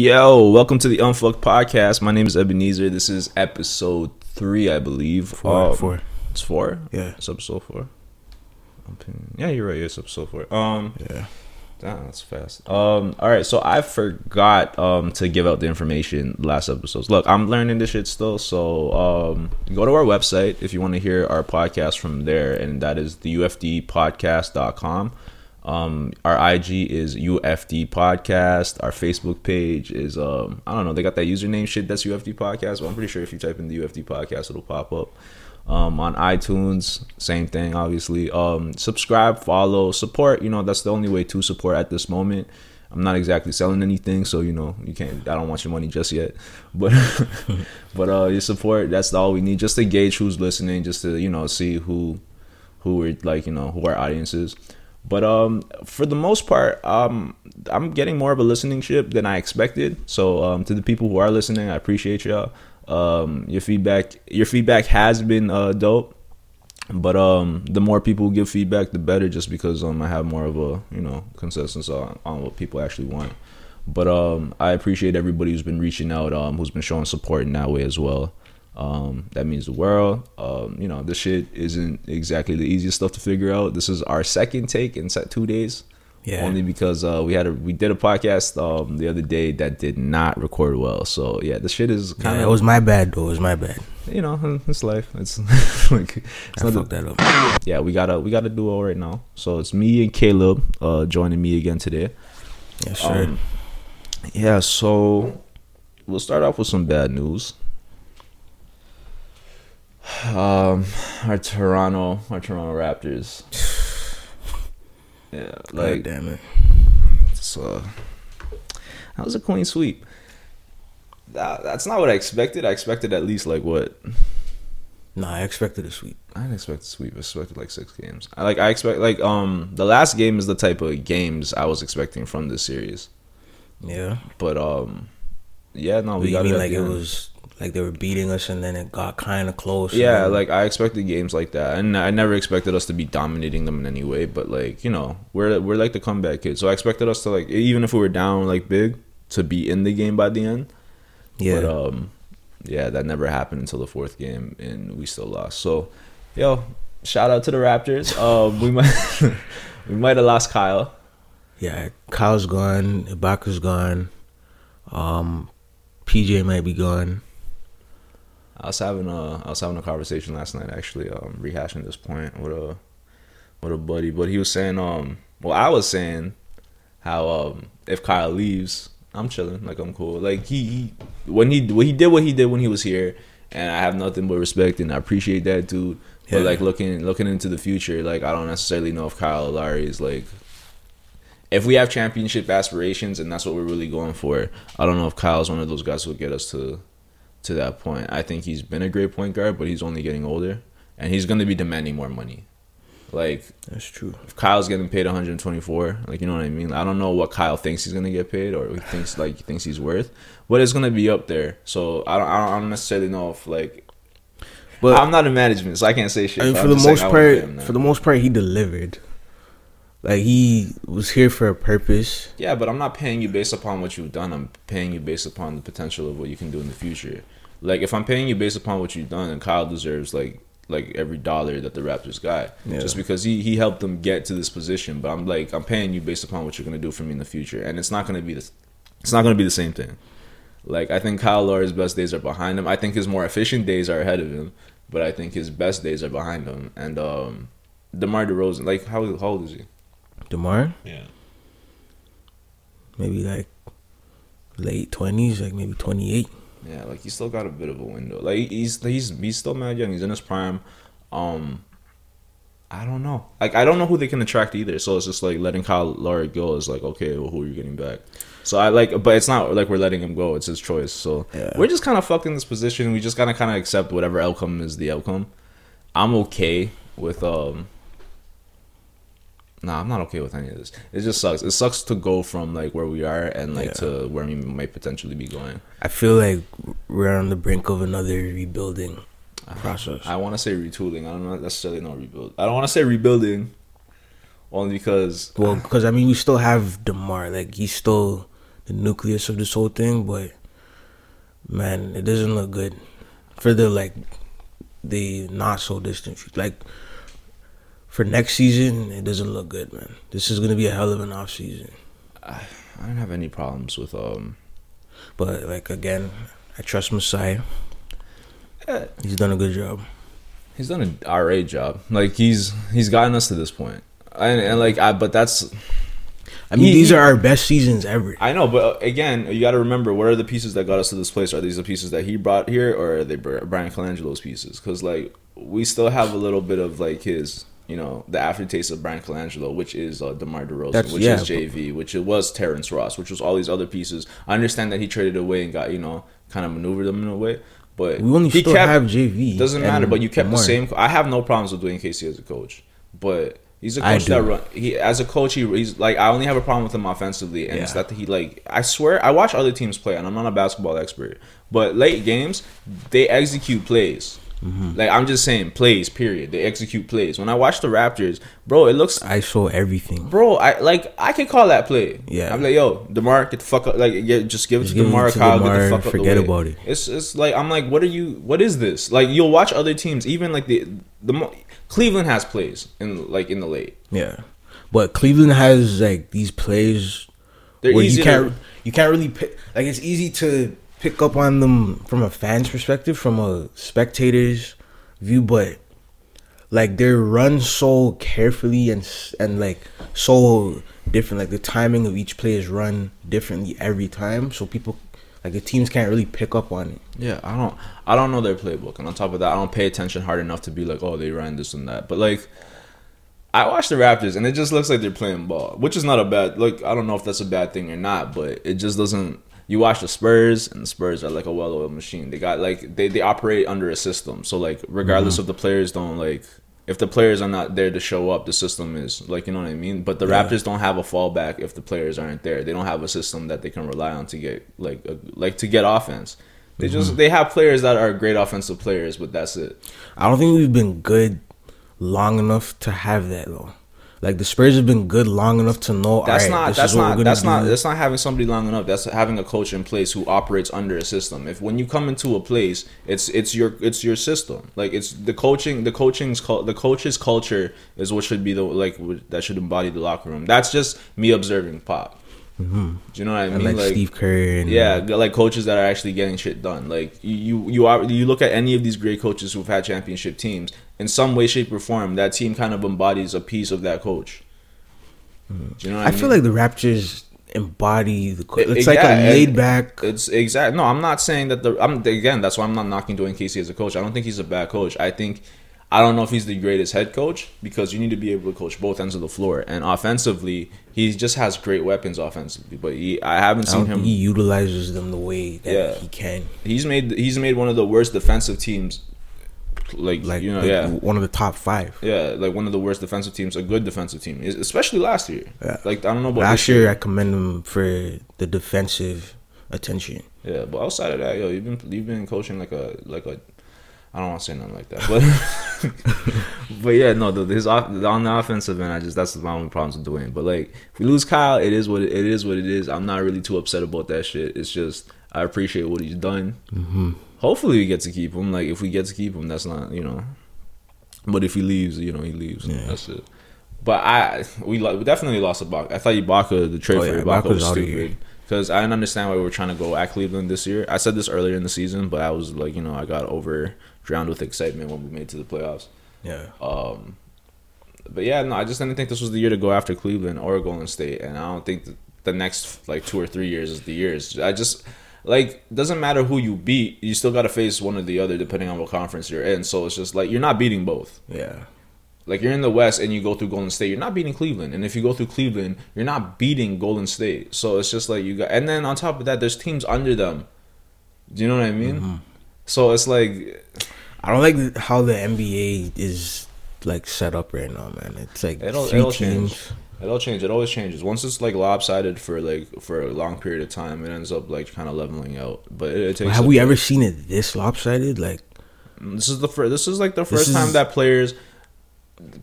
Yo, welcome to the Unfucked Podcast. My name is Ebenezer. This is episode three, I believe. Four, Um, four. It's four. Yeah. It's episode four. Yeah, you're right. It's episode four. Um, Yeah. damn, that's fast. Um, all right. So I forgot um to give out the information last episodes. Look, I'm learning this shit still. So um, go to our website if you want to hear our podcast from there, and that is the UFDpodcast.com. Um, our IG is UFD Podcast. Our Facebook page is um, I don't know. They got that username shit. That's UFD Podcast. But I'm pretty sure if you type in the UFD Podcast, it'll pop up. Um, on iTunes, same thing. Obviously, um, subscribe, follow, support. You know that's the only way to support at this moment. I'm not exactly selling anything, so you know you can't. I don't want your money just yet, but but uh, your support. That's all we need, just to gauge who's listening, just to you know see who who we're like you know who our audience is. But um, for the most part, um, I'm getting more of a listening ship than I expected. So um, to the people who are listening, I appreciate y'all. Um, your feedback, your feedback has been uh, dope. But um, the more people give feedback, the better. Just because um, I have more of a you know consensus on, on what people actually want. But um, I appreciate everybody who's been reaching out, um, who's been showing support in that way as well. Um, that means the world. Um, you know, this shit isn't exactly the easiest stuff to figure out. This is our second take in set two days. Yeah. Only because uh, we had a we did a podcast um, the other day that did not record well. So yeah, the shit is Yeah, kind it was my bad though. It was my bad. you know it's life. It's like it's I not that up. yeah, we got a we got a duo right now. So it's me and Caleb uh, joining me again today. Yes, sir. Um, yeah, so we'll start off with some bad news. Um, our Toronto, our Toronto Raptors. Yeah, God like damn it. So uh, that was a clean sweep. That, that's not what I expected. I expected at least like what Nah, I expected a sweep. I didn't expect a sweep. I expected like six games. I like I expect like um the last game is the type of games I was expecting from this series. Yeah. But um yeah, no, we you got mean like it was like they were beating us and then it got kind of close. Yeah, then- like I expected games like that, and I never expected us to be dominating them in any way. But like you know, we're we're like the comeback kids, so I expected us to like even if we were down like big to be in the game by the end. yeah. But um, yeah, that never happened until the fourth game, and we still lost. So, yo, shout out to the Raptors. Um, we might we might have lost Kyle. yeah. Kyle's gone. Ibaka's gone. Um, PJ might be gone. I was having a I was having a conversation last night actually, um, rehashing this point with a with a buddy, but he was saying um, well, I was saying how um, if Kyle leaves, I'm chilling, like I'm cool. Like he, he when he when he did what he did when he was here, and I have nothing but respect and I appreciate that dude. But like looking looking into the future, like I don't necessarily know if Kyle Lowry is like. If we have championship aspirations and that's what we're really going for, I don't know if Kyle's one of those guys who will get us to to that point. I think he's been a great point guard, but he's only getting older, and he's going to be demanding more money. Like That's true. if Kyle's getting paid 124, like you know what I mean. I don't know what Kyle thinks he's going to get paid, or he thinks like he thinks he's worth, but it's going to be up there. So I don't, I don't, necessarily know if like. But I'm not in management, so I can't say shit. I mean, for the most I wanna pay him part, for the most part, he delivered. Like he was here for a purpose. Yeah, but I'm not paying you based upon what you've done. I'm paying you based upon the potential of what you can do in the future. Like if I'm paying you based upon what you've done, and Kyle deserves like like every dollar that the Raptors got, Yeah. just because he he helped them get to this position. But I'm like I'm paying you based upon what you're gonna do for me in the future, and it's not gonna be this. It's not gonna be the same thing. Like I think Kyle Lowry's best days are behind him. I think his more efficient days are ahead of him, but I think his best days are behind him. And um, DeMar DeRozan, like how how old is he? Demar, Yeah. maybe like late twenties, like maybe twenty eight. Yeah, like he's still got a bit of a window. Like he's he's he's still mad young. He's in his prime. Um, I don't know. Like I don't know who they can attract either. So it's just like letting Kyle Lowry go is like okay, well who are you getting back? So I like, but it's not like we're letting him go. It's his choice. So Yeah. we're just kind of fucked in this position. We just gotta kind of accept whatever outcome is the outcome. I'm okay with um. Nah, I'm not okay with any of this. It just sucks. It sucks to go from like where we are and like Yeah. to where we might potentially be going. I feel like we're on the brink of another rebuilding process. I want to say retooling. I don't necessarily know rebuild. I don't want to say rebuilding, only because Well, because I mean, we still have Demar. Like he's still the nucleus of this whole thing, but man, it doesn't look good for the like the not so distant future. Like for next season, it doesn't look good, man. This is gonna be a hell of an off season. I, I don't have any problems with um. But like again, I trust Masai. Yeah, He's done a good job. he's done an RA job. Like he's he's gotten us to this point, and, and like I, but that's I mean, He- these he- are our best seasons ever. I know, but uh, again, you got to remember what are the pieces that got us to this place? Are these the pieces that he brought here, or are they Brian Colangelo's pieces? Because like we still have a little bit of like his, you know, the aftertaste of Brian Colangelo, which is uh, Demar Derozan, That's- which yeah, is JV, which it was Terrence Ross, which was all these other pieces. I understand that he traded away and got you know kind of maneuvered them in a way, but We only he still have JV. Doesn't matter, but you kept Lamar. the same. I have no problems with Dwayne Casey as a coach, but he's a coach that run. He as a coach, he, he's like I only have a problem with him offensively, and it's that he like I swear I watch other teams play, and I'm not a basketball expert, but late games they execute plays. Mm-hmm. Like I'm just saying plays. Period. They execute plays. When I watch the Raptors, bro, it looks I saw everything. Bro, I like I can call that play. Yeah. I'm like, yo, Demar, get the fuck up. Like, yeah, just give it Just to give it Demar. to Kyle, get the fuck up. forget the way. about it. It's it's like I'm like, what are you? What is this? Like, you'll watch other teams, even like the the Cleveland has plays in like in the late. Yeah, but Cleveland has like these plays They're where easy you can't you can't really pick, like it's easy to pick up on them from a fan's perspective, from a spectator's view, but like they're run so carefully and and like so different. Like the timing of each play is run differently every time, so people like the teams can't really pick up on it. Yeah, I don't I don't know their playbook, and on top of that, I don't pay attention hard enough to be like, oh, they ran this and that. But like, I watch the Raptors, and it just looks like they're playing ball, which is not a bad. Like, I don't know if that's a bad thing or not, but it just doesn't. You watch the Spurs, and the Spurs are like a well-oiled machine. They got like they they operate under a system, so like regardless mm-hmm. of the players don't like. If the players are not there to show up, the system is like you know what I mean. But the Yeah. Raptors don't have a fallback if the players aren't there. They don't have a system that they can rely on to get like a, like to get offense. They mm-hmm. just they have players that are great offensive players, but that's it. I don't think we've been good long enough to have that though. Like the Spurs have been good long enough to know. That's "Alright, not that's not that's not that's not having somebody long enough. That's having a coach in place who operates under a system. If when you come into a place, it's it's your it's your system. Like it's the coaching the coaching's the coach's culture is what should be the like that should embody the locker room. That's just me observing pop. Mm-hmm. Do you know what I mean? like, Steve Kerr and Yeah, like coaches that are actually getting shit done. Like you, you, you are you look at any of these great coaches who've had championship teams in some way, shape, or form. That team kind of embodies a piece of that coach. Mm. Do you know what I, I mean? feel like the Raptors embody the. Co- it's it- like yeah, a laid back. It's exact. No, I'm not saying that the. I'm again. That's why I'm not knocking Dwayne Casey as a coach. I don't think he's a bad coach. I think. I don't know if he's the greatest head coach because you need to be able to coach both ends of the floor. And offensively, he just has great weapons offensively. But he, I haven't I seen him. he utilizes them the way that Yeah. he can. he's made he's made one of the worst defensive teams like, Like, you know like yeah one of the top five. yeah like one of the worst defensive teams a good defensive team especially last year Yeah. like i don't know about Last year, I commend him for the defensive attention. yeah but outside of that yo you've been you've been coaching like a like a I don't want to say nothing like that, but but yeah, no, the, his off, on the offensive end, I just that's my only problems with Dwayne. But like, if we lose Kyle, it is what it, it is. What it is. I'm not really too upset about that shit. It's just I appreciate what he's done. Mm-hmm. Hopefully, we get to keep him. Like, if we get to keep him, that's not you know. But if he leaves, you know, he leaves. Yeah. That's it. But I we, lo- we definitely lost Ibaka. I thought Ibaka the trade Oh, for yeah, Ibaka Ibaka's was stupid because I didn't understand why we were trying to go at Cleveland this year. I said this earlier in the season, but I was like, you know, I got over drowned with excitement when we made it to the playoffs. Yeah. Um, but yeah, no, I just didn't think this was the year to go after Cleveland or Golden State, and I don't think the next like two or three years is the years. I just like doesn't matter who you beat, you still got to face one or the other depending on what conference you're in. So it's just like you're not beating both. Yeah. Like you're in the West and you go through Golden State, you're not beating Cleveland, and if you go through Cleveland, you're not beating Golden State. So it's just like you got, and then on top of that, there's teams under them. Do you know what I mean? Mm-hmm. So it's like I don't like how the NBA is like set up right now, man. It's like It'll- 3 it'll teams. change. It'll change. It always changes. Once it's like lopsided for like for a long period of time, it ends up like kind of leveling out. But it, it takes. Have we bit. ever seen it this lopsided? Like, mm, This is the first. This is like the first time is- that players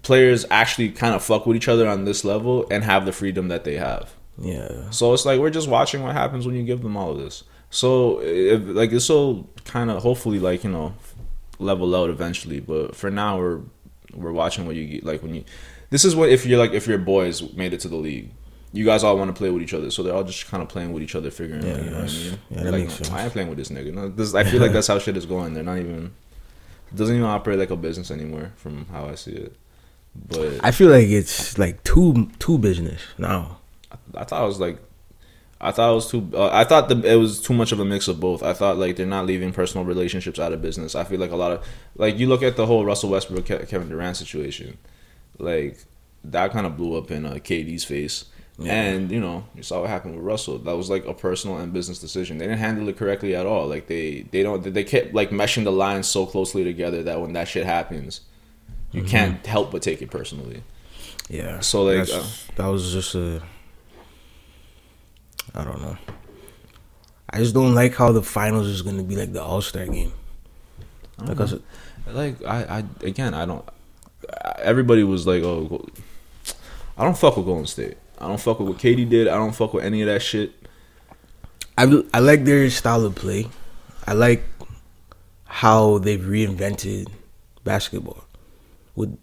players actually kind of fuck with each other on this level and have the freedom that they have. Yeah. So it's like we're just watching what happens when you give them all of this. So if, like this will kind of hopefully like you know level out eventually, but for now we're we're watching what you get like when you. This is what if you're like if your boys made it to the league, you guys all want to play with each other, so they're all just kind of playing with each other, figuring Yeah, out. You know what I mean? yeah, that like, makes sense. I ain't playing with this nigga. No, this, I feel like that's how shit is going. They're not even. It doesn't even operate like a business anymore, from how I see it. But I feel like it's like too too business now. I thought it was like, I thought it was too. Uh, I thought the, it was too much of a mix of both. I thought like they're not leaving personal relationships out of business. I feel like a lot of like you look at the whole Russell Westbrook Kevin Durant situation, like that kind of blew up in uh, KD's face. Yeah. And you know you saw what happened with Russell. That was like a personal and business decision. They didn't handle it correctly at all. Like they they don't they kept like meshing the lines so closely together that when that shit happens, you Mm-hmm. can't help but take it personally. Yeah. So, like, uh, that was just a. I don't know. I just don't like how the finals is gonna be like the All Star game. I Like. I said- like I, I again I don't everybody was like oh I don't fuck with Golden State I don't fuck with what KD did I don't fuck with any of that shit I I like their style of play. I like how they've reinvented basketball with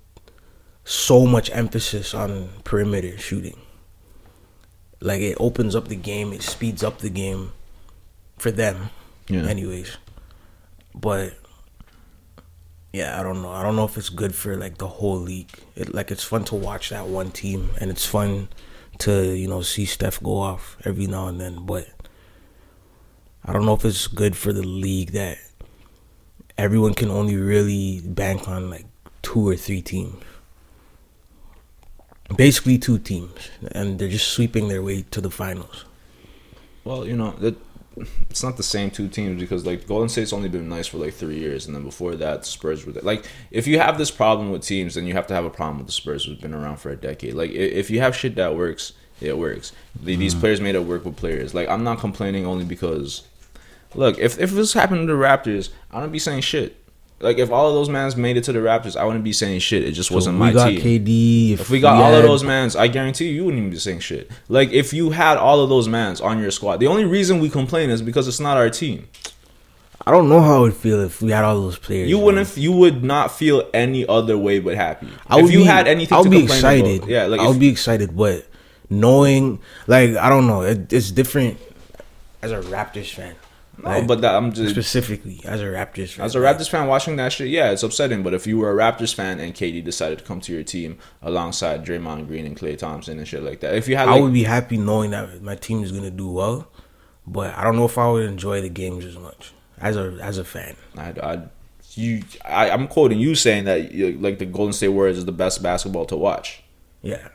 so much emphasis on perimeter shooting. Like it opens up the game, it speeds up the game for them. Yeah. Anyways. But yeah, I don't know. I don't know if it's good for like the whole league. It like it's fun to watch that one team and it's fun to, you know, see Steph go off every now and then, but I don't know if it's good for the league that everyone can only really bank on like two or three teams. Basically two teams. And they're just sweeping their way to the finals. well you know it, it's not the same two teams because like Golden State's only been nice for like three years and then before that Spurs were there. like if you have this problem with teams then you have to have a problem with the Spurs who've been around for a decade like if you have shit that works it works The- these mm-hmm. players made it work with players like I'm not complaining only because Look, if if this happened to the Raptors, I don't be saying shit. Like if all of those mans made it to the Raptors, I wouldn't be saying shit. It just wasn't my team. If we got. KD. if we got all of those mans, I guarantee you, you wouldn't even be saying shit. Like if you had all of those mans on your squad, the only reason we complain is because it's not our team. I don't know how I would feel if we had all those players. You wouldn't. You would not feel any other way but happy. I would if you be, had anything I would be complain excited. about, yeah, like I if, would be excited, but knowing, like, I don't know, it, it's different as a Raptors fan. No, but that I'm just specifically as a Raptors fan. As a Raptors fan watching that shit, yeah, it's upsetting. But if you were a Raptors fan and KD decided to come to your team alongside Draymond Green and Klay Thompson and shit like that, if you had I would be happy knowing that my team is gonna do well, but I don't know if I would enjoy the games as much as a as a fan. I, I, you, I, I'm quoting you saying that like the Golden State Warriors is the best basketball to watch. Yeah,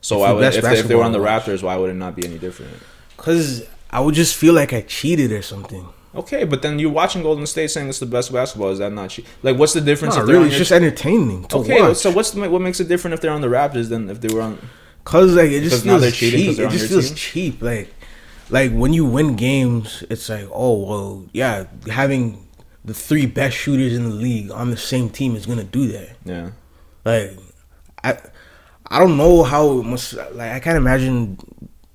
So It's the would if they, if they were on the Raptors, why would it not be any different? because I would just feel like I cheated or something. Okay, but then you're watching Golden State saying it's the best basketball. Is that not cheap? Like, what's the difference? Not if really, it's your just entertaining to okay, watch. so what's the, what makes it different if they're on the Raptors than if they were on? Cause like it just feels cheap. It just feels team? cheap. Like, like when you win games, it's like, oh well, yeah, having the three best shooters in the league on the same team is gonna do that. Yeah, Like, I, I don't know how it must. Like, I can't imagine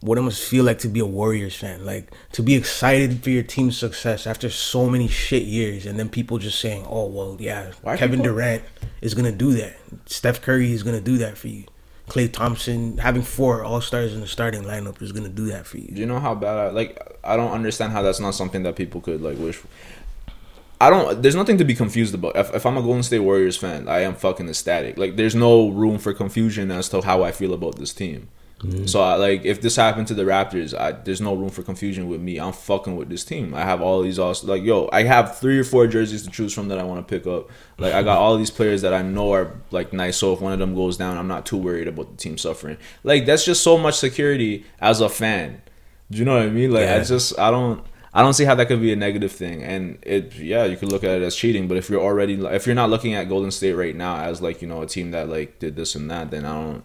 what it must feel like to be a Warriors fan. Like to be excited for your team's success after so many shit years, and then people just saying, "Oh well, yeah, Why Kevin people- Durant is gonna do that. Steph Curry is gonna do that for you. Klay Thompson having four All Stars in the starting lineup is gonna do that for you." Do you know how bad I like? I don't understand how that's not something that people could like wish. For. I don't. There's nothing to be confused about. If, if I'm a Golden State Warriors fan, I am fucking ecstatic. Like, there's no room for confusion as to how I feel about this team. Mm. So, I, like, if this happened to the Raptors, I, there's no room for confusion with me. I'm fucking with this team. I have all these awesome, like, yo, I have three or four jerseys to choose from that I want to pick up. Like, I got all these players that I know are like nice. So if one of them goes down, I'm not too worried about the team suffering. Like, that's just so much security as a fan. Do you know what I mean? Like, I just, I don't. I don't see how that could be a negative thing, and it yeah you could look at it as cheating. But if you're already if you're not looking at Golden State right now as like you know a team that like did this and that, then I don't.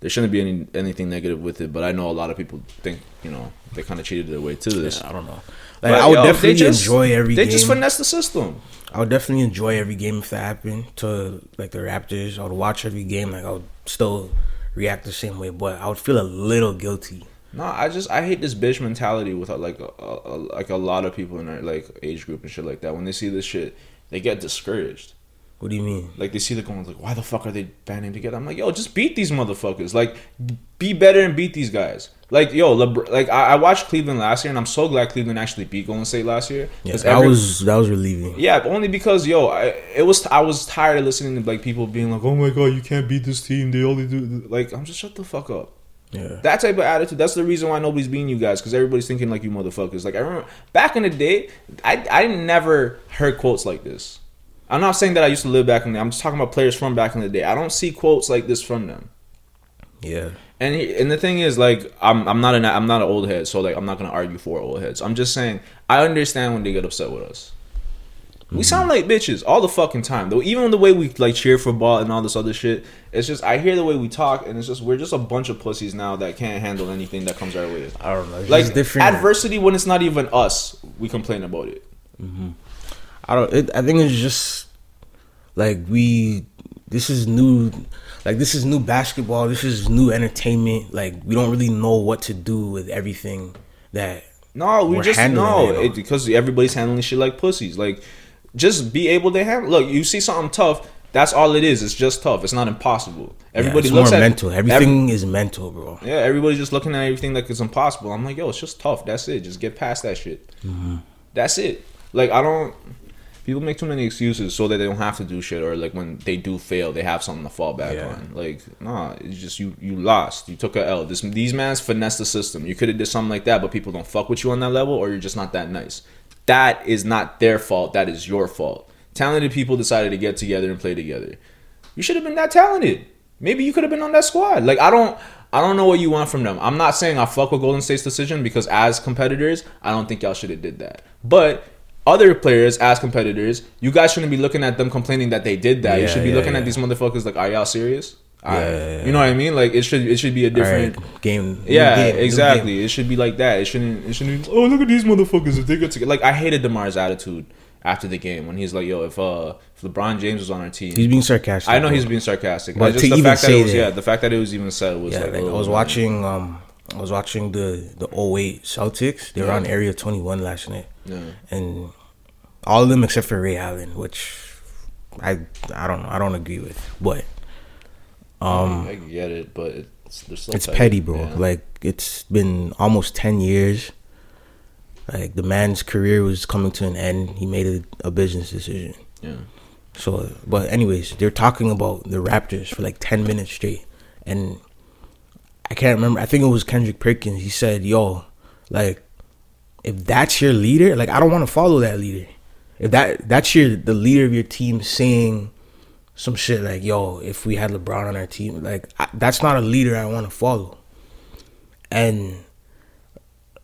There shouldn't be any anything negative with it. But I know a lot of people think you know they kind of cheated their way to this. I don't know. Like But, I would yo, definitely just- enjoy every They game. just finesse the system. I would definitely enjoy every game if that happened to like the Raptors. I would watch every game. Like I would still react the same way, but I would feel a little guilty No, I just I hate this bitch mentality with uh, like a, a, like a lot of people in our like age group and shit like that. When they see this shit, they get discouraged. What do you mean? Like they see the going like, why the fuck are they banding together? I'm like, yo, just beat these motherfuckers. Like, be better and beat these guys. Like, yo, Lebr- like I, I watched Cleveland last year, and I'm so glad Cleveland actually beat Golden State last year. Yeah, that every- was that was relieving. yeah, only because yo, I, it was I was tired of listening to like people being like, oh my god, you can't beat this team. They only do like I'm just shut the fuck up. Yeah. That type of attitude. That's the reason why nobody's beating you guys because everybody's thinking like you motherfuckers. Like I remember back in the day, I I never heard quotes like this. I'm not saying that I used to live back in the. I'm just talking about players from back in the day. I don't see quotes like this from them. Yeah. And he, and the thing is, like, I'm I'm not an I'm not an old head, so like I'm not gonna argue for old heads. I'm just saying I understand when they get upset with us. We mm-hmm. sound like bitches all the fucking time. Though even the way we like cheer for ball and all this other shit, it's just I hear the way we talk, and it's just we're just a bunch of pussies now that can't handle anything that comes our way. I don't know. It's Like different. adversity when it's not even us, we complain about it. Mm-hmm. I don't. It, I think it's just like we. This is new. Like this is new basketball. This is new entertainment. Like we don't really know what to do with everything that. No, we We're just no it, because everybody's handling shit like pussies. Like, just be able to handle. Look, you see something tough. That's all it is. It's just tough. It's not impossible. Everybody yeah, it's looks more at mental. Everything is mental, bro. Yeah, everybody's just looking at everything like it's impossible. I'm like, yo, it's just tough. That's it. Just get past that shit. Mm-hmm. That's it. Like I don't. People make too many excuses so that they don't have to do shit, or like when they do fail, they have something to fall back Yeah. on. Like, nah, it's just you. You lost. You took a L. This these mans finesse the system. You could have did something like that, but people don't fuck with you on that level, or you're just not that nice. That is not their fault. That is your fault. Talented people decided to get together and play together. You should have been that talented. Maybe you could have been on that squad. Like I don't I don't know what you want from them. I'm not saying I fuck with Golden State's decision because as competitors, I don't think y'all should have did that. But other players as competitors, you guys shouldn't be looking at them complaining that they did that. you should be yeah, looking yeah. at these motherfuckers like, are y'all serious? Yeah, yeah. You know what I mean? Like it should it should be a different right, game. yeah, game, exactly. game. It should be like that. It shouldn't. It shouldn't. Be, oh, look at these motherfuckers. If they get together, like I hated Demar's attitude after the game when he's like, "Yo, if uh, if LeBron James was on our team, He's being sarcastic. I know bro. he's being sarcastic, But just to the even fact that it was that- yeah, the fact that it was even said was Yeah, like, like, oh, I was man. watching. Um, I was watching the the 08 Celtics. They were Yeah. on Area 21 last night, Yeah. and all of them except for Ray Allen, which I I don't know. I don't agree with, but um, I get it, but it's they're still it's petty, bro. Yeah. Like it's been almost 10 years. Like the man's career was coming to an end. He made a, a business decision. yeah, So, but anyways, they're talking about the Raptors for like ten minutes straight, and I can't remember. I think it was Kendrick Perkins. He said, "Yo, like, if that's your leader, like, I don't want to follow that leader. If that that's your the leader of your team saying some shit like, yo, if we had LeBron on our team, like, I, that's not a leader I want to follow." And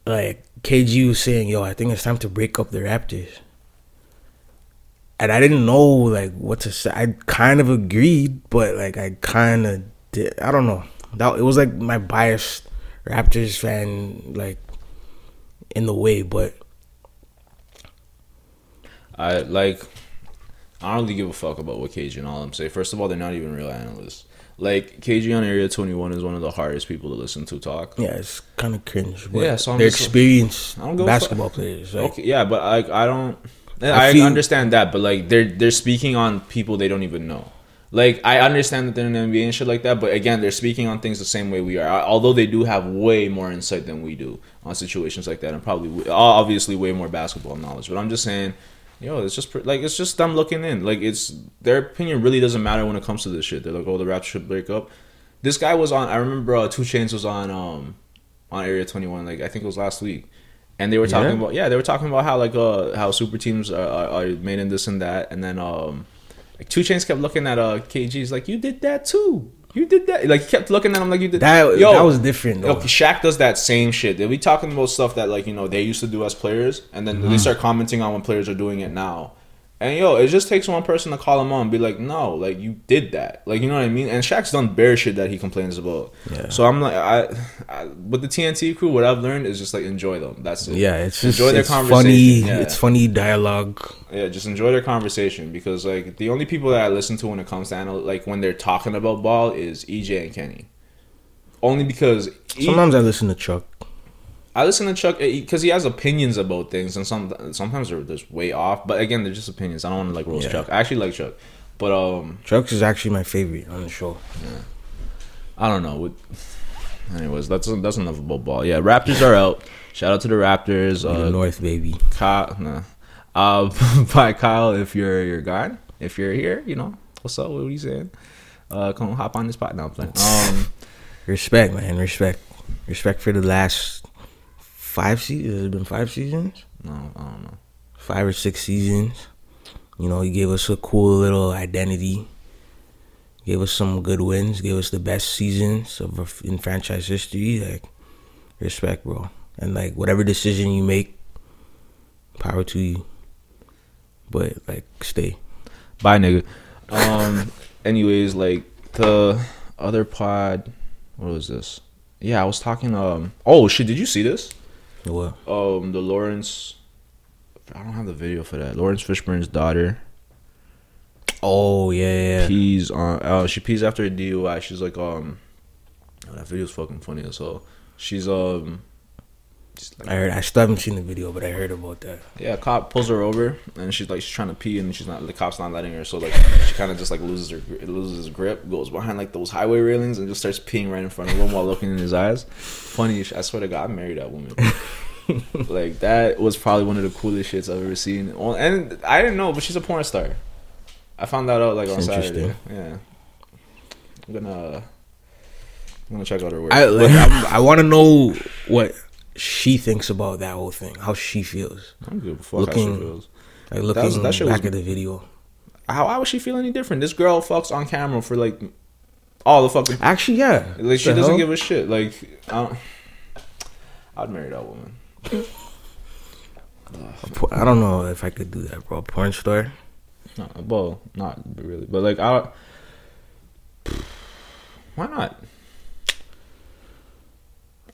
like KG was saying, "Yo, I think it's time to break up the Raptors." and I didn't know like what to say. I kind of agreed, but like I kind of did. I don't know. That it was like my biased Raptors fan like in the way, but I like. I don't really give a fuck about what KG and all them say. First of all, they're not even real analysts. Like KG on Area 21 is one of the hardest people to listen to talk. yeah, it's kind of cringe. But Yeah, so I'm they're experienced I don't basketball players. Like, okay, yeah, but like I don't. I I, feel- understand that, but like they're they're speaking on people they don't even know. Like I understand that they're in the NBA and shit like that, but again, they're speaking on things the same way we are. Although they do have way more insight than we do on situations like that, and probably obviously way more basketball knowledge. But I'm just saying, yo, it's just like it's just them looking in. Like it's their opinion really doesn't matter when it comes to this shit. They're like, oh, the Raptors should break up. This guy was on. I remember uh, 2 Chainz was on um on Area 21. Like I think it was last week and they were talking Yeah? about yeah they were talking about how like uh how super teams are, are, are made in this and that and then um like 2 Chainz kept looking at uh kg's like you did that too you did that like he kept looking at him like you did that Yo, that was different. Though. Okay, Shaq does that same shit. They'll be talking about stuff that like you know they used to do as players, and then Mm-hmm. they start commenting on when players are doing it now. And yo, it just takes one person to call him on and be like, no, like you did that, like you know what I mean. And Shaq's done bare shit that he complains about. Yeah. So I'm like, I, I with the TNT crew, what I've learned is just like enjoy them. That's it. Yeah, it's just enjoy their it's conversation. funny. Yeah. It's funny dialogue. Yeah, just enjoy their conversation because like the only people that I listen to when it comes to anal- like when they're talking about ball is EJ and Kenny. Only because E- Sometimes I listen to Chuck. I listen to Chuck because he has opinions about things, and some sometimes they're just way off. But again, they're just opinions. I don't want to like roast Yeah. Chuck. I actually like Chuck, but um, Chucks is actually my favorite on the show. I don't know. With, anyways, that's that's enough about ball. Yeah, Raptors are out. Shout out to the Raptors. the Uh, North baby. Kyle, nah. uh, by Kyle, if you're your guy, if you're here, you know what's up. What are you saying? Uh, come hop on this pot now. I'm. Um, Respect, man. Respect. Respect for the last five seasons. Has it been five seasons? no, I don't know. Five or six seasons. You know, he gave us a cool little identity. Gave us some good wins. Gave us the best seasons of our- in franchise history. Like, respect, bro. And like, whatever decision you make, power to you. But like, stay. Bye, nigga. Um. anyways, like the other pod. What was this? Yeah, I was talking. Um. Oh shit! Did you see this? What? Um. The Laurence. I don't have the video for that. Laurence Fishburne's daughter Oh yeah, yeah. pees on. Uh, she pees after a DUI. She's like, um. Oh, that video's fucking funny as hell. She's um. She's like- I heard. I still haven't seen the video, but I heard about that. Yeah, cop pulls her over and she's like she's trying to pee and she's not the cop's not letting her. So like she kind of just like loses her loses his grip, goes behind like those highway railings and just starts peeing right in front of him while looking in his eyes. Funny, I swear to God, I married that woman. like that was probably one of the coolest shits I've ever seen. And I didn't know, but she's a porn star. I found that out like on Saturday. Yeah, I'm gonna I'm gonna check out her work. I like. I want to know what she thinks about that whole thing. How she feels. I don't give a fuck how she looking- feels. Like That looking was- that shit back was- at the video. How, how would she feel any different? This girl fucks on camera for like all the fucking Actually, yeah. like she doesn't hell? give a shit. Like I don't, I'd marry that woman. I don't know if I could do that, bro. Porn star. No, well, not really, but like I. Why not?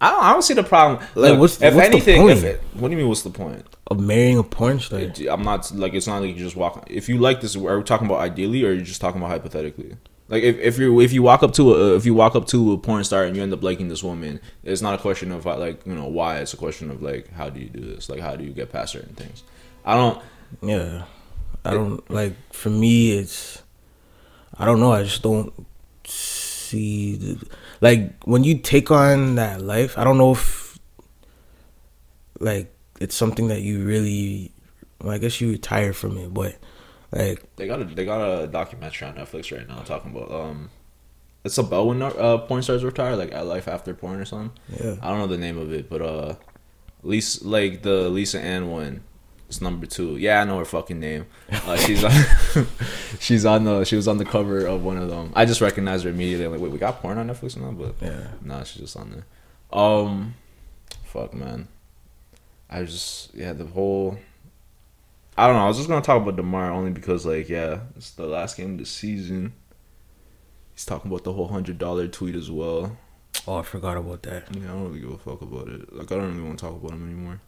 I don't. I don't see the problem. Like, Look, what's- if what's the anything? point? If it, what do you mean? What's the point? Of marrying a porn star. I'm not like it's not like you just walk. If you like this, are we talking about ideally, or are you just talking about hypothetically? Like if, if you if you walk up to a if you walk up to a porn star and you end up liking this woman, it's not a question of like you know why. It's a question of like how do you do this? Like how do you get past certain things? I don't. Yeah. I don't like. For me, it's. I don't know. I just don't see the, like when you take on that life. I don't know if like it's something that you really. Well, I guess you retire from it, but like They got a they got a documentary on Netflix right now talking about um, it's about when uh, porn stars retire, like at life after porn or something. yeah. I don't know the name of it, but uh, Lisa like the Lisa Ann one. It's number two. Yeah, I know her fucking name. Uh, she's on. she's on the. She was on the cover of one of them. I just recognized her immediately. I'm like, wait, we got porn on Netflix now, but Yeah. nah, she's just on there. Um, fuck, man. I just yeah the whole. I don't know. I was just gonna talk about Demar only because like yeah, it's the last game of the season. He's talking about the whole hundred dollar tweet as well. Oh, I forgot about that. Yeah, I don't really give a fuck about it. Like, I don't really want to talk about him anymore.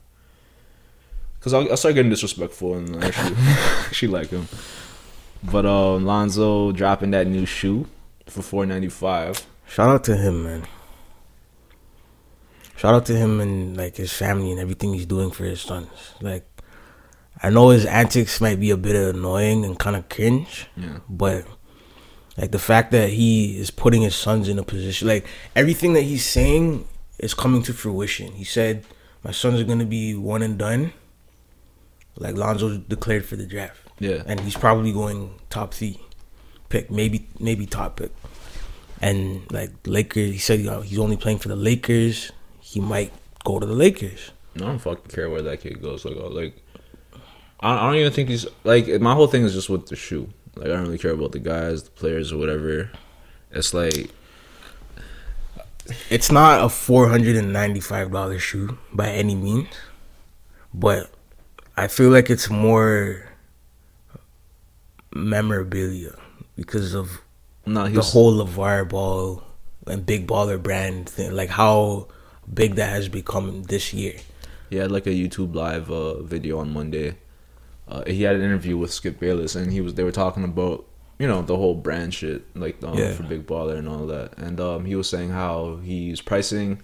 Cause I'll, I'll start getting disrespectful and actually, actually like him. But uh, Lonzo dropping that new shoe for four ninety five. Shout out to him, man. Shout out to him and like his family and everything he's doing for his sons. Like, I know his antics might be a bit annoying and kind of cringe, Yeah, but like the fact that he is putting his sons in a position, like everything that he's saying is coming to fruition. He said, "My sons are gonna be one and done." Like Lonzo declared for the draft yeah, and he's probably going top three pick, maybe maybe top pick. And like Lakers, he said you know, he's only playing for the Lakers. He might go to the Lakers. I don't fucking care where that kid goes. Like, uh, like, I I don't even think he's like my whole thing is just with the shoe. Like, I don't really care about the guys, the players, or whatever. It's like It's not a four hundred and ninety five dollar shoe by any means, but I feel like it's more memorabilia because of no, the whole LeVar Ball and Big Baller brand thing, like how big that has become this year. He had like a YouTube live uh, video on Monday. Uh, he had an interview with Skip Bayless, and he was they were talking about you know the whole brand shit, like um, Yeah. for Big Baller and all that. And um, he was saying how he's pricing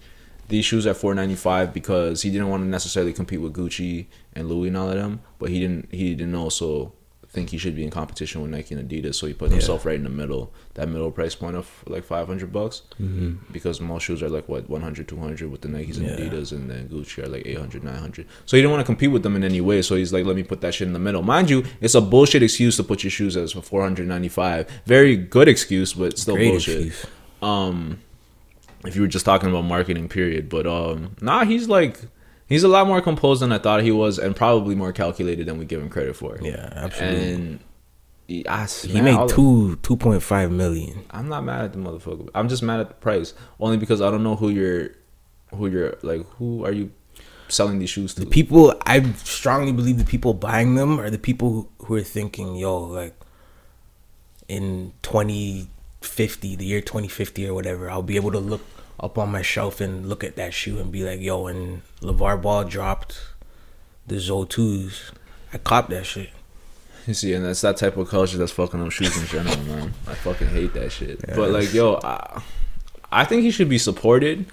these shoes at four ninety five because he didn't want to necessarily compete with Gucci and Louis and all of them, but he didn't he didn't also think he should be in competition with Nike and Adidas, so he put himself right in the middle, that middle price point of like five hundred bucks, mm-hmm. because most shoes are like what 100, 200 with the Nikes and Yeah. Adidas, and then Gucci are like 800, 900. So he didn't want to compete with them in any way, so he's like, let me put that shit in the middle. Mind you, it's a bullshit excuse to put your shoes as for four hundred ninety five. Very good excuse, but still Great bullshit excuse. um if you were just talking about marketing period but um nah he's like he's a lot more composed than i thought he was and probably more calculated than we give him credit for Yeah, absolutely. and he, I, he man, made two two point five million. i'm not mad at the motherfucker i'm just mad at the price only because i don't know who you're who you're like who are you selling these shoes to The people I strongly believe the people buying them are the people who, who are thinking, yo, like in twenty fifty, the year twenty fifty or whatever, I'll be able to look up on my shelf and look at that shoe and be like, yo, when LeVar Ball dropped the Zo twos, I copped that shit. You see, and that's that type of culture that's fucking up shoes in general, man. I fucking hate that shit. Yeah, but like, yo, I, I think he should be supported,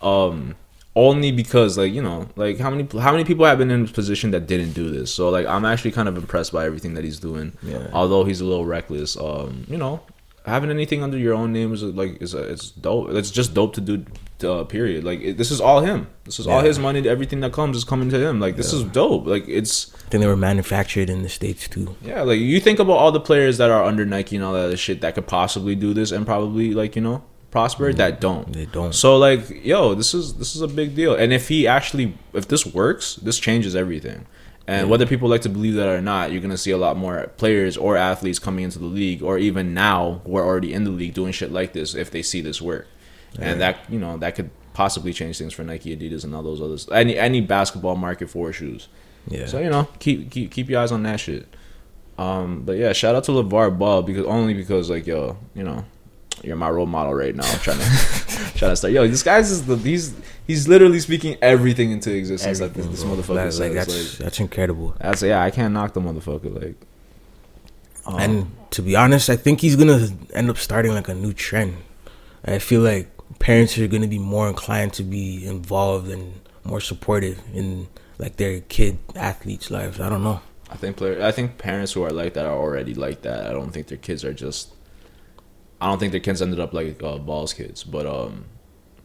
um, only because like you know, like how many how many people have been in this position that didn't do this. So like, I'm actually kind of impressed by everything that he's doing. Yeah. Although he's a little reckless, um, you know, having anything under your own name is like is a, it's dope. It's just dope to do. Uh, period. Like it, this is all him. This is all his money. Everything that comes is coming to him. Like this is dope. Like it's I think they were manufactured in the states too. yeah, like you think about all the players that are under Nike and all that other shit that could possibly do this and probably like you know prosper that don't. They don't. So like, yo, this is this is a big deal. And if he actually, if this works, this changes everything. And whether people like to believe that or not, you're gonna see a lot more players or athletes coming into the league, or even now who are already in the league doing shit like this if they see this work. And that you know that could possibly change things for Nike, Adidas, and all those others. Any any basketball market for shoes. Yeah. So you know, keep keep keep your eyes on that shit. Um, but yeah, shout out to LeVar Ball because only because like yo, you know, you're my role model right now. I'm trying to trying to start. Yo, this guy's is the he's he's literally speaking everything into existence. That this, this motherfucker That- says. like, Like, that's that's incredible. that's yeah, I can't knock the motherfucker. Like, um, and to be honest, I think he's gonna end up starting like a new trend. I feel like parents are gonna be more inclined to be involved and more supportive in like their kid athletes' lives. I don't know. I think player, I think parents who are like that are already like that. I don't think their kids are just. I don't think their kids ended up like uh, balls kids, but um,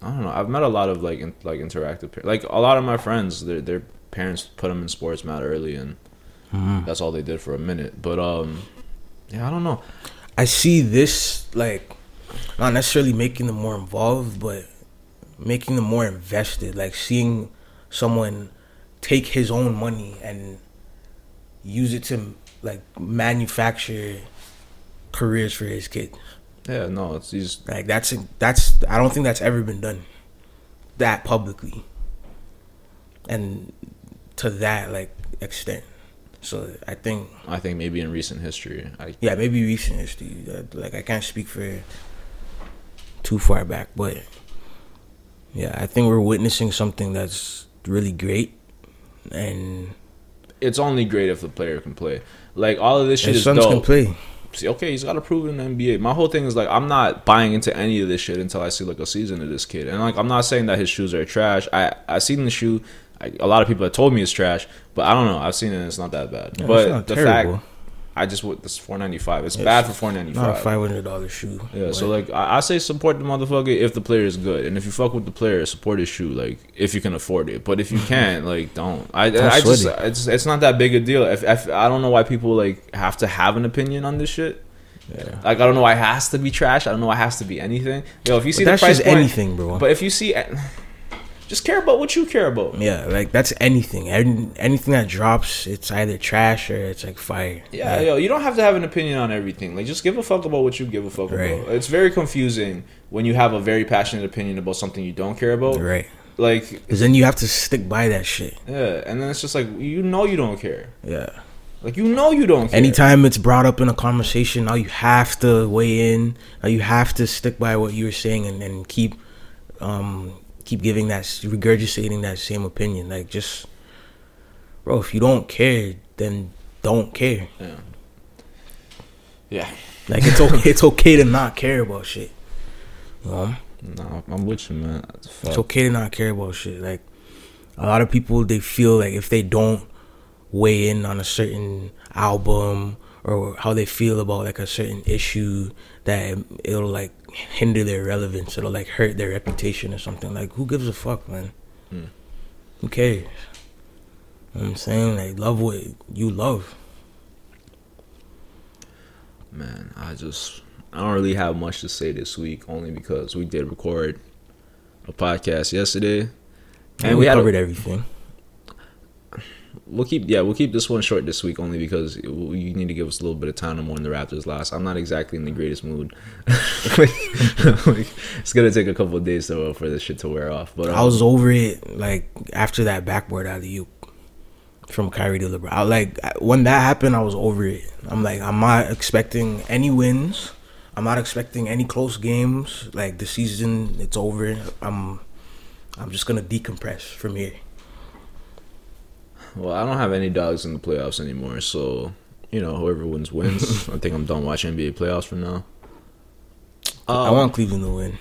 I don't know. I've met a lot of like in, like interactive, par- like a lot of my friends. Their their parents put them in sports mad early, and that's all they did for a minute. But um, yeah, I don't know. I see this like not necessarily making them more involved, but making them more invested. Like seeing someone take his own money and use it to like manufacture careers for his kids. Yeah, no, it's just Like that's that's I don't think that's ever been done that publicly and to that like extent. So I think I think maybe in recent history, I yeah maybe recent history. uh, Like I can't speak for too far back, but yeah, I think we're witnessing something that's really great and it's only great if the player can play. Like all of this shit is sons dope. can play. See, okay, he's got to prove it in the NBA. My whole thing is like, I'm not buying into any of this shit until I see like a season of this kid. And like, I'm not saying that his shoes are trash. I I seen the shoe. I, a lot of people have told me it's trash, but I don't know. I've seen it. and It's not that bad. Yeah, but the terrible. fact, I just what this 495. It's It's bad for 495. Not a five hundred dollar shoe. Yeah, so like I, I say support the motherfucker if the player is good, and if you fuck with the player, support his shoe like if you can afford it. But if you can't, like don't. I Don't I just it's it's not that big a deal. If, if I don't know why people like have to have an opinion on this shit. yeah. Like I don't know why it has to be trash. I don't know why it has to be anything. Yo, if you see But the price point, anything, bro. But if you see, just care about what you care about. Yeah, like that's anything. Any, anything that drops, it's either trash or it's like fire. Yeah, Like, yo, you don't have to have an opinion on everything. Like, just give a fuck about what you give a fuck Right. about. It's very confusing when you have a very passionate opinion about something you don't care about. right. Like, Because then you have to stick by that shit. yeah, and then it's just like you know you don't care. Yeah. Like you know you don't care. Anytime it's brought up in a conversation, now you have to weigh in. Now you have to stick by what you were saying and, and keep, um, keep giving that regurgitating that same opinion. Like just, bro, if you don't care, then don't care. Yeah. Yeah. Like it's okay. it's okay to not care about shit. You know. Nah, I'm with you, man. It's okay to not care about shit. Like a lot of people, they feel like if they don't weigh in on a certain album or how they feel about like a certain issue, that it'll like hinder their relevance. It'll like hurt their reputation or something. Like who gives a fuck, man? Hmm. Who cares? You know I'm saying like love what you love. Man, I just I don't really have much to say this week, only because we did record a podcast yesterday, and, and we, we covered a, everything. We'll keep yeah we'll keep this one short this week only because you need to give us a little bit of time to mourn the Raptors loss. I'm not exactly in the greatest mood. like, it's gonna take a couple of days though for this shit to wear off. But um, I was over it like after that backboard alley-oop from Kyrie to LeBron. I, like when that happened, I was over it. I'm like I'm not expecting any wins. I'm not expecting any close games. Like the season, it's over. I'm, I'm just gonna decompress from here. Well, I don't have any dogs in the playoffs anymore, so you know whoever wins wins. I think I'm done watching NBA playoffs from now. Um, I want Cleveland to win.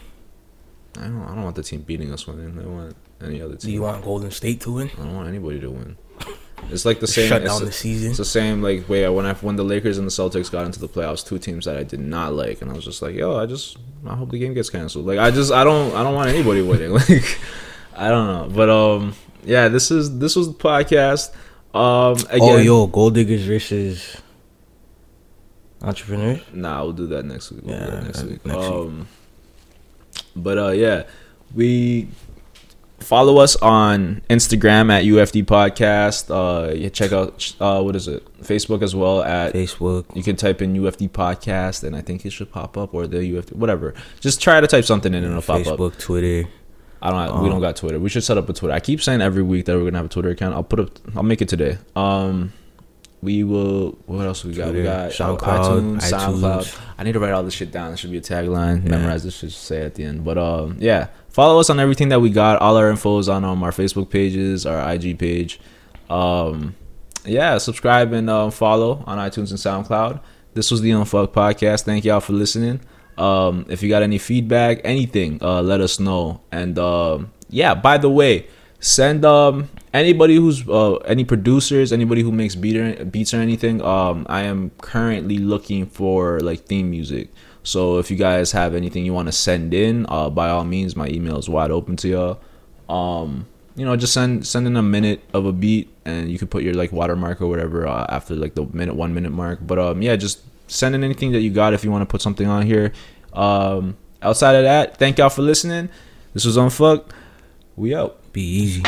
I don't. I don't want the team beating us winning. I want any other team. Do you want Golden State to win? I don't want anybody to win. It's like the same. Shut down the season. It's the same like way when I when the Lakers and the Celtics got into the playoffs, two teams that I did not like, and I was just like, yo, I just I hope the game gets canceled. Like I just I don't I don't want anybody winning. Like I don't know, but um yeah, this is this was the podcast. Um again, oh yo, gold diggers versus entrepreneurs. Nah, we'll do that next week. We'll yeah, next week. Next um, week. But uh yeah, we follow us on Instagram at UFD Podcast. Uh, you check out uh, what is it? Facebook as well at Facebook. You can type in UFD Podcast, and I think it should pop up or the UFD whatever. Just try to type something in and it'll Facebook, pop up. Facebook, Twitter. I don't. Um, we don't um, got Twitter. We should set up a Twitter. I keep saying every week that we're gonna have a Twitter account. I'll put up. I'll make it today. Um, we will. What else we got? Twitter, we got SoundCloud, iTunes, iTunes, SoundCloud. I need to write all this shit down. It should be a tagline. Yeah. Memorize this shit. Say at the end. But um, yeah follow us on everything that we got. All our info is on um, our Facebook pages, our IG page. Um, yeah, subscribe and uh, follow on iTunes and SoundCloud. This was the Unfuck Podcast. Thank y'all for listening. Um, if you got any feedback, anything, uh, let us know. And uh, yeah, by the way, send um, anybody who's uh, any producers, anybody who makes beat or, beats or anything. Um, I am currently looking for like theme music. So if you guys have anything you want to send in, uh, by all means, my email is wide open to y'all. Um, you know, just send send in a minute of a beat, and you can put your like watermark or whatever uh, after like the minute one minute mark. But um, yeah, just send in anything that you got if you want to put something on here. Um, outside of that, thank y'all for listening. This was Unfuck. We out. Be easy.